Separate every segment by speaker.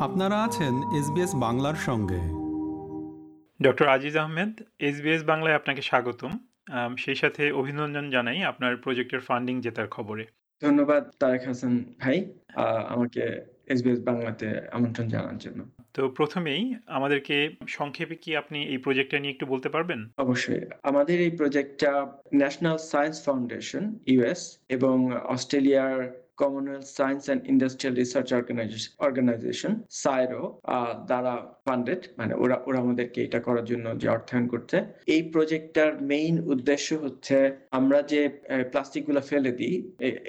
Speaker 1: আপনারা আছেন এসবিএস বাংলার সঙ্গে।
Speaker 2: ডক্টর আজিজ আহমেদ এসবিএস বাংলায় আপনাকে স্বাগতম। সেই সাথে অভিনন্দন জানাই আপনার প্রজেক্টের ফান্ডিং জেতার খবরে।
Speaker 3: ধন্যবাদ তারেক হাসান ভাই আহ, আমাকে এসবিএস বাংলাতে আমন্ত্রণ জানার জন্য।
Speaker 2: তো প্রথমেই আমাদেরকে সংক্ষেপে কি আপনি এই প্রজেক্টটা নিয়ে একটু বলতে পারবেন?
Speaker 3: অবশ্যই। আমাদের এই প্রজেক্টটা ন্যাশনাল সায়েন্স ফাউন্ডেশন ইউএস এবং অস্ট্রেলিয়ার Commonwealth Science and Industrial Research Organisation CSIRO দ্বারা ফান্ডেড মানে ওরা ওরা আমাদেরকে এটা করার জন্য যে অর্থায়ন করছে। এই প্রজেক্টটার মেইন উদ্দেশ্য হচ্ছে আমরা যে প্লাস্টিকগুলো ফেলে দিই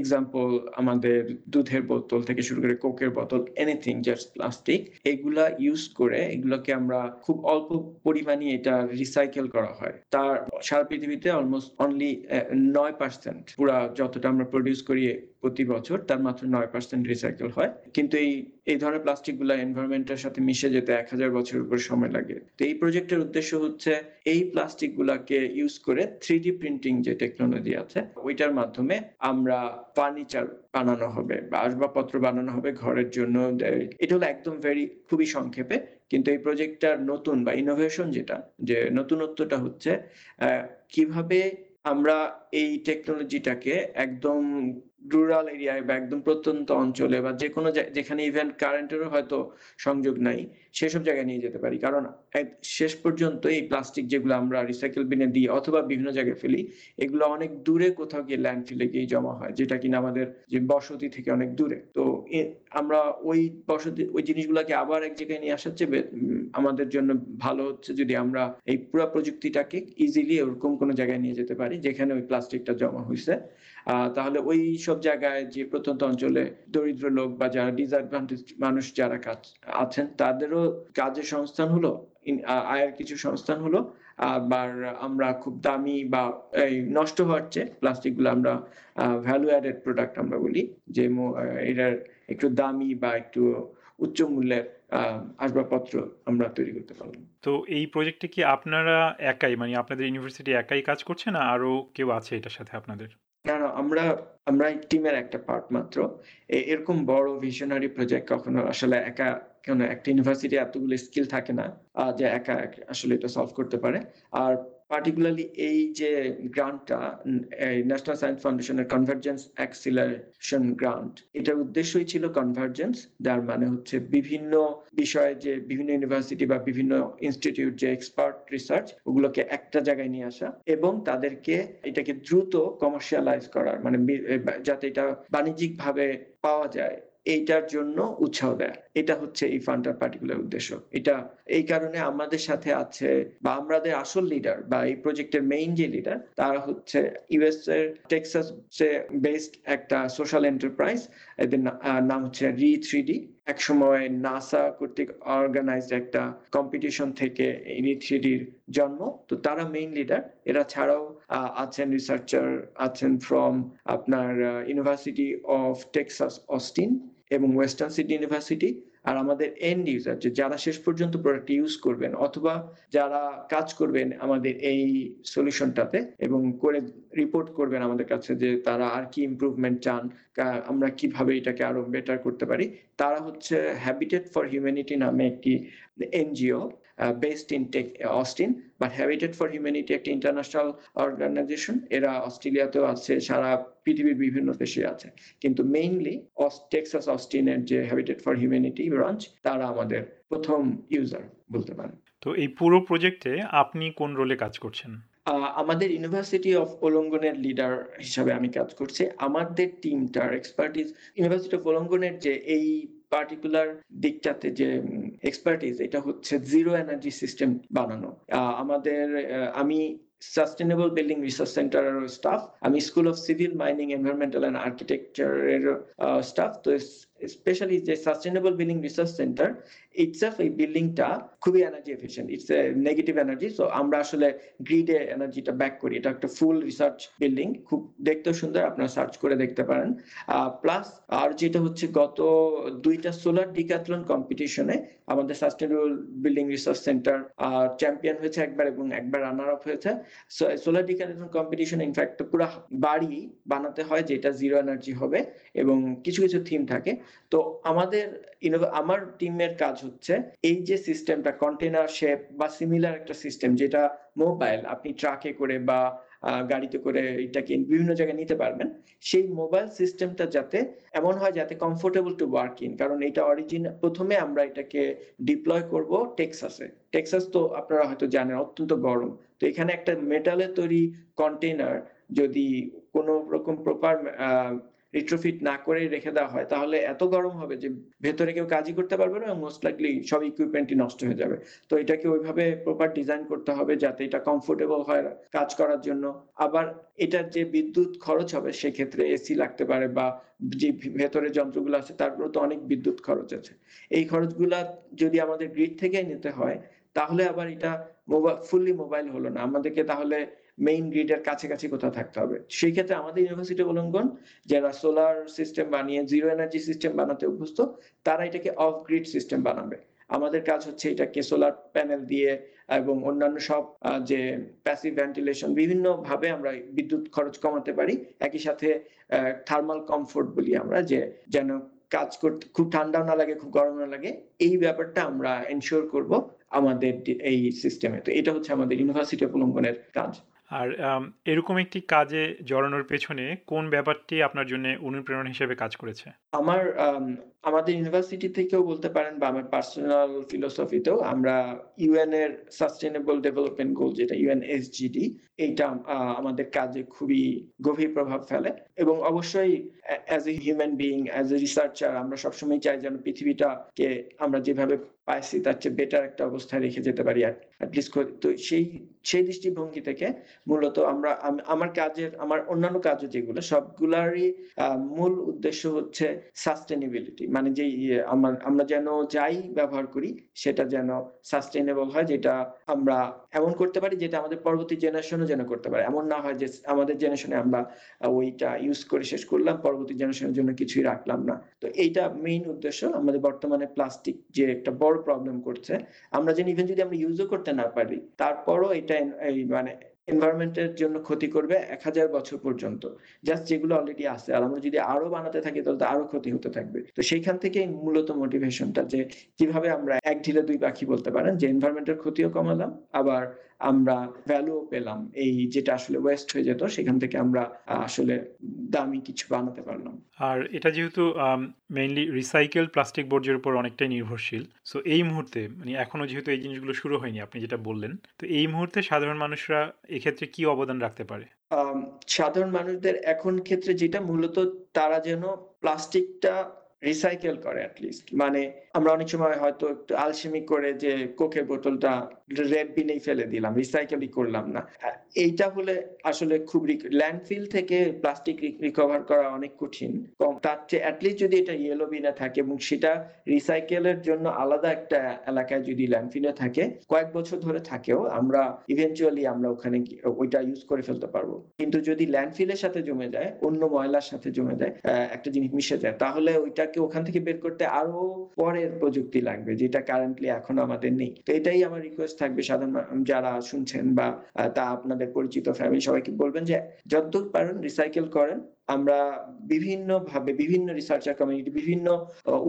Speaker 3: এক্সাম্পল আমাদের দুধের বোতল থেকে শুরু করে কোকের বোতল এনিথিং জাস্ট প্লাস্টিক এগুলা ইউজ করে, এগুলোকে আমরা খুব অল্প পরিমাণে এটা রিসাইকেল করা হয়। তার, সারা পৃথিবীতে অলমোস্ট অনলি নয় পার্সেন্ট পুরা যতটা আমরা প্রডিউস করি প্রতি বছর। তার মাত্র নয় পার্সেন্ট রিসাইকেল হয়। কিন্তু এই এই ধরনের প্লাস্টিকগুলা এনভায়রনমেন্টের সাথে মিশে যেতে এক হাজার বছরের উপর সময় লাগে। তো এই প্রজেক্টের উদ্দেশ্য হচ্ছে এই প্লাস্টিক গুলাকে ইউজ করে থ্রি প্রিন্টিং যে টেকনোলজি আছে, ওইটার মাধ্যমে আমরা ফার্নিচার বানানো হবে বা আসবাবপত্র বানানো হবে ঘরের জন্য। এটা হলো একদম ভেরি খুবই সংক্ষেপে। কিন্তু এই প্রজেক্টটার নতুন বা ইনোভেশন যেটা, যে নতুনত্বটা হচ্ছে কীভাবে আমরা এই টেকনোলজিটাকে একদম রুরাল এরিয়ায় বা একদম প্রত্যন্ত অঞ্চলে বা যে কোনো যেখানে ইভেন কারেন্টেরও হয়তো সংযোগ নাই, সেসব জায়গায় নিয়ে যেতে পারি। কারণ শেষ পর্যন্ত এই প্লাস্টিক যেগুলো আমরা রিসাইকেল বিনে দিই অথবা বিভিন্ন জায়গায় ফেলি, এগুলো অনেক দূরে কোথাও গিয়ে ল্যান্ড ফিলে গিয়ে জমা হয়, যেটা কিনা আমাদের যে বসতি থেকে অনেক দূরে। তো আমরা ওই বসতি, ওই জিনিসগুলোকে আবার এক জায়গায় নিয়ে আসার চেয়ে আমাদের জন্য ভালো হচ্ছে যদি আমরা এই পুরো প্রযুক্তিটাকে ইজিলি ওরকম কোনো জায়গায় নিয়ে যেতে পারি, যেখানে ওই প্লাস্টিকটা জমা হয়েছে তাহলে ওই সব জায়গায় যে প্রত্যন্ত অঞ্চলে দরিদ্র লোক বা যারা ডিসঅ্যাডভান্টেজ মানুষ যারা কাজ আছেন, তাদেরও কাজের সংস্থান হলো আয়ের কিছু সংস্থান হলো, আবার আমরা খুব দামি বা এই নষ্ট হওয়ার চেয়ে প্লাস্টিকগুলো আমরা ভ্যালু অ্যাডেড প্রোডাক্ট আমরা বলি, যে এটার একটু দামি বা একটু উচ্চ মূল্যের আসবাবপত্র আমরা তৈরি করতে পারব।
Speaker 2: তো এই প্রজেক্টে কি আপনারা একাই মানে আপনাদের ইউনিভার্সিটি একাই কাজ করছে না আরও কেউ আছে এটার সাথে আপনাদের?
Speaker 3: না না আমরা আমরা টিমের একটা পার্ট মাত্র। এরকম বড় ভিশনারি প্রজেক্ট কখনো আসলে একা কেন একটা ইউনিভার্সিটি এতগুলো স্কিল থাকে না যে একা এক- আসলে এটা সলভ করতে পারে। আর পার্টিকুলারলি এই যে গ্রান্টটা ন্যাশনাল সায়েন্স ফাউন্ডেশনের কনভার্জেন্স অ্যাক্সিলারেশন গ্রান্ট এটার উদ্দেশ্যই ছিল কনভার্জেন্স যার মানে হচ্ছে বিভিন্ন বিষয়ে যে বিভিন্ন ইউনিভার্সিটি বা বিভিন্ন ইনস্টিটিউট যে এক্সপার্ট রিসার্চ ওগুলোকে একটা জায়গায় নিয়ে আসা এবং তাদেরকে এটাকে দ্রুত কমার্শিয়ালাইজ করার মানে যাতে এটা বাণিজ্যিক ভাবে পাওয়া যায়। এইটার জন্য উৎসাহ দেয়। এটা হচ্ছে এই ফান্ডটার পার্টিকুলার উদ্দেশ্য। এটা এই কারণে আমাদের সাথে আছে বা আমাদের আসল লিডার বা এই প্রজেক্টের মেইন যে লিডার তারা হচ্ছে ইউএস এর টেক্সাস বেসড একটা সোশ্যাল এন্টারপ্রাইজ এদের নাম হচ্ছে রি থ্রি ডি এক সময় নাসা কর্তৃক অর্গানাইজড একটা কম্পিটিশন থেকে এই রি থ্রি ডির জন্ম। তো তারা মেইন লিডার এরা ছাড়াও আছেন রিসার্চার আছেন ফ্রম আপনার ইউনিভার্সিটি অফ টেক্সাস অস্টিন এবং ওয়েস্টার্ন সিটি ইউনিভার্সিটি আর আমাদের এন্ড ইউজার যে যারা শেষ পর্যন্ত প্রোডাক্ট ইউজ করবেন অথবা যারা কাজ করবেন আমাদের এই সলিউশনটাতে এবং করে রিপোর্ট করবেন আমাদের কাছে যে তারা আর কি ইম্প্রুভমেন্ট চান আমরা কীভাবে এটাকে আরও বেটার করতে পারি, তারা হচ্ছে হ্যাবিটেট ফর হিউম্যানিটি নামে একটি NGO based in take Austin but Habitat for Humanity একটি ইন্টারন্যাশনাল অর্গানাইজেশন এরা অস্ট্রেলিয়াতেও আছে সারা পৃথিবীর বিভিন্ন দেশে আছে। কিন্তু মেইনলি টেক্সাস অস্টিনের যে হ্যাবিটেট ফর হিউম্যানিটি ব্রাঞ্চ তারা আমাদের প্রথম ইউজার বলতে পারেন।
Speaker 2: তো এই পুরো প্রজেক্টে আপনি কোন রোলে কাজ করছেন?
Speaker 3: আমাদের ইউনিভার্সিটি অফ ওলঙ্গনের লিডার হিসাবে আমি কাজ করছি। আমাদের টিমটার এক্সপার্টিস ইউনিভার্সিটি অফ ওলঙ্গনের যে এই পার্টিকুলার দিকটাতে যে এক্সপার্টিস এটা হচ্ছে জিরো এনার্জি সিস্টেম বানানো। আমাদের আমি সাস্টেনেবল বিল্ডিং রিসার্চ সেন্টারের স্টাফ আমি school of civil mining environmental and আর্কিটেকচারের স্টাফ তো স্পেশালি যে sustainable building research centre itself এই বিল্ডিংটা খুবই energy efficient it's a negative energy so আমরা আসলে গ্রিডে এনার্জিটা ব্যাক করি। এটা একটা ফুল রিসার্চ বিল্ডিং খুব দেখতেও সুন্দর, আপনারা সার্চ করে দেখতে পারেন। প্লাস আর যেটা হচ্ছে গত দুইটা সোলার ডিক্যাথলন কম্পিটিশনে আমাদের sustainable building research centre champion হয়েছে একবার এবং একবার রানার আপ হয়েছে। Solar decathlon competition in fact পুরো বাড়ি বানাতে হয় যেটা জিরো এনার্জি হবে এবং কিছু কিছু থিম থাকে। তো আমাদের আমার টিমের কাজ হচ্ছে এই যে সিস্টেমটা কন্টেনার শেপ বা সিমিলার একটা সিস্টেম যেটা মোবাইল আপনি ট্রাকে করে বা গাড়িতে করে এটাকে বিভিন্ন জায়গায় নিতে পারবেন, সেই মোবাইল সিস্টেমটা যাতে এমন হয় যাতে কমফোর্টেবল টু ওয়ার্ক ইন কারণ এটা অরিজিন প্রথমে আমরা এটাকে ডিপ্লয় করব টেক্সাসে টেক্সাস তো আপনারা হয়তো জানেন, অত্যন্ত গরম। তো এখানে একটা মেটালের তৈরি কন্টেনার যদি কোনো রকম প্রপার রিট্রোফিট না করে রেখে দেওয়া হয়, তাহলে এত গরম হবে যে ভেতরে কেউ কাজই করতে পারবে না মোস্ট লাইকলি সব ইকুইপমেন্টই নষ্ট হয়ে যাবে। তো এটাকে ওইভাবে প্রপার ডিজাইন করতে হবে যাতে এটা কমফোর্টেবল হয় কাজ করার জন্য। আবার এটার যে বিদ্যুৎ খরচ হবে, সেক্ষেত্রে এসি লাগতে পারে বা যে ভেতরে যন্ত্রগুলো আছে তারপরে তো অনেক বিদ্যুৎ খরচ আছে। এই খরচগুলা যদি আমাদের গ্রিড থেকে নিতে হয়, তাহলে আবার এটা মোবাইল ফুললি মোবাইল হলো না। আমাদেরকে তাহলে মেইন গ্রিডের কাছাকাছি কোথাও থাকতে হবে। সেই ক্ষেত্রে আমাদের ইউনিভার্সিটি বলঙ্গন যারা সোলার সিস্টেম বানিয়ে জিরো এনার্জি সিস্টেম বানাতে অভ্যস্ত, তারা এটাকে অফ গ্রিড সিস্টেম বানাবে। আমাদের কাজ হচ্ছে এটাকে সোলার প্যানেল দিয়ে এবং অন্যান্য সব যে প্যাসিভ ভেন্টিলেশন বিভিন্ন ভাবে আমরা বিদ্যুৎ খরচ কমাতে পারি। একই সাথে থার্মাল কমফোর্ট বলি আমরা, যে যেন কাজ করতে খুব ঠান্ডাও না লাগে, খুব গরম না লাগে, এই ব্যাপারটা আমরা এনশিওর করব আমাদের এই সিস্টেমে তো এটা হচ্ছে আমাদের ইউনিভার্সিটি অবলম্বনের কাজ।
Speaker 2: আর এরকম একটি কাজে জড়ানোর পেছনে কোন ব্যাপারটি আপনার জন্য অনুপ্রেরণা হিসেবে কাজ করেছে?
Speaker 3: আমার আমাদের ইউনিভার্সিটি থেকেও বলতে পারেন বা আমার পার্সোনাল ফিলোসফিতেও আমরা ইউএন এর সাস্টেনেবল ডেভেলপমেন্ট গোল যেটা ইউএন এসজিডি এইটা আমাদের কাজে খুবই গভীর প্রভাব ফেলে। এবং অবশ্যই as a human being as a researcher আমরা সবসময় চাই যেন পৃথিবীটাকে আমরা যেভাবে পাইছি তার চেয়ে বেটার একটা অবস্থায় রেখে যেতে পারি তো সেই সেই দৃষ্টিভঙ্গি থেকে মূলত আমরা আমার কাজের আমার অন্যান্য কাজও যেগুলো সবগুলারই মূল উদ্দেশ্য হচ্ছে সাস্টেনেবিলিটি মানে যে ইয়ে, আমার আমরা যেন যাই ব্যবহার করি সেটা যেন সাস্টেনেবল হয় যেটা আমরা এমন করতে পারি যেটা আমাদের পরবর্তী জেনারেশনও যেন করতে পারে এমন না হয় যে আমাদের জেনারেশনে আমরা ওইটা ইউজ করে শেষ করলাম, পরবর্তী জেনারেশনের জন্য কিছুই রাখলাম না। তো এইটা মেইন উদ্দেশ্য। আমাদের বর্তমানে প্লাস্টিক যে একটা বড় প্রবলেম করছে, আমরা যেন ইভেন যদি আমরা ইউজও করতে না পারি, তারপরও এটা এই মানে এনভায়রনমেন্টের জন্য ক্ষতি করবে এক হাজার বছর পর্যন্ত। জাস্ট যেগুলো অলরেডি আছে। আর আমরা যদি আরও বানাতে থাকি, তাহলে তো আরও ক্ষতি হতে থাকবে। তো সেইখান থেকে মূলত মোটিভেশনটা যে, কীভাবে আমরা এক ঢিলে দুই পাখি বলতে পারেন, যে এনভায়রনমেন্টের ক্ষতিও কমালাম, আবার আমরা ভ্যালু পেলাম। এই যেটা আসলে ওয়েস্ট হয়ে যেত সেখান থেকে আমরা আসলে দামি কিছু বানাতে পারলাম।
Speaker 2: আর এটা যেহেতু মেইনলি রিসাইকেল প্লাস্টিক বর্জ্যের উপর অনেকটাই নির্ভরশীল সো এই মুহূর্তে মানে এখনও যেহেতু এই জিনিসগুলো শুরু হয়নি আপনি যেটা বললেন তো এই মুহূর্তে সাধারণ মানুষরা এক্ষেত্রে কি অবদান রাখতে পারে?
Speaker 3: সাধারণ মানুষদের এখন ক্ষেত্রে যেটা মূলত তারা যেন প্লাস্টিকটা রিসাইকেল করে অ্যাটলিস্ট মানে আমরা অনেক সময় হয়তো একটু আলসেমি করে যে কোকের বোতলটা রেড বিনেই ফেলে দিলাম রিসাইকেলই করলাম না। এইটা হলে আসলে খুব ল্যান্ডফিল থেকে প্লাস্টিক রিকভার করা অনেক কঠিন। কম, তার চেয়ে অ্যাটলিস্ট যদি এটা ইয়েলো বিনে থাকে এবং সেটা রিসাইকেলের জন্য আলাদা একটা এলাকায় যদি ল্যান্ডফিলে থাকে, কয়েক বছর ধরে থাকেও, আমরা ইভেনচুয়ালি আমরা ওখানে ওইটা ইউজ করে ফেলতে পারব। কিন্তু যদি ল্যান্ডফিলের সাথে জমে যায়, অন্য ময়লার সাথে জমে যায় একটা জিনিস মিশে যায়, তাহলে ওইটাকে ওখান থেকে বের করতে আরও পরের প্রযুক্তি লাগবে, যেটা কারেন্টলি এখন আমাদের নেই। তো এটাই আমার রিকোয়েস্ট থাকবে সাধারণ যারা শুনছেন বা তা আপনাদের পরিচিত ফ্যামিলি সবাইকে বলবেন যে যতদূর পারেন রিসাইকেল করেন। আমরা বিভিন্ন ভাবে বিভিন্ন রিসার্চার কমিউনিটি বিভিন্ন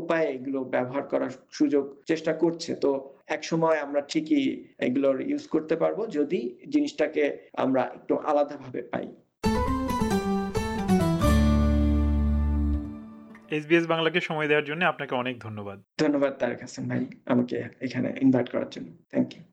Speaker 3: উপায়ে এগুলো ব্যবহার করার সুযোগ চেষ্টা করছে। তো এক সময় আমরা ঠিকই এগুলোর ইউজ করতে পারব যদি জিনিসটাকে আমরা একটু আলাদাভাবে পাই।
Speaker 2: এসবিএস বাংলাকে সময় দেওয়ার জন্য আপনাকে অনেক ধন্যবাদ।
Speaker 3: ধন্যবাদ তারেক হাসান ভাই আমাকে এখানে ইনভাইট করার জন্য। Thank you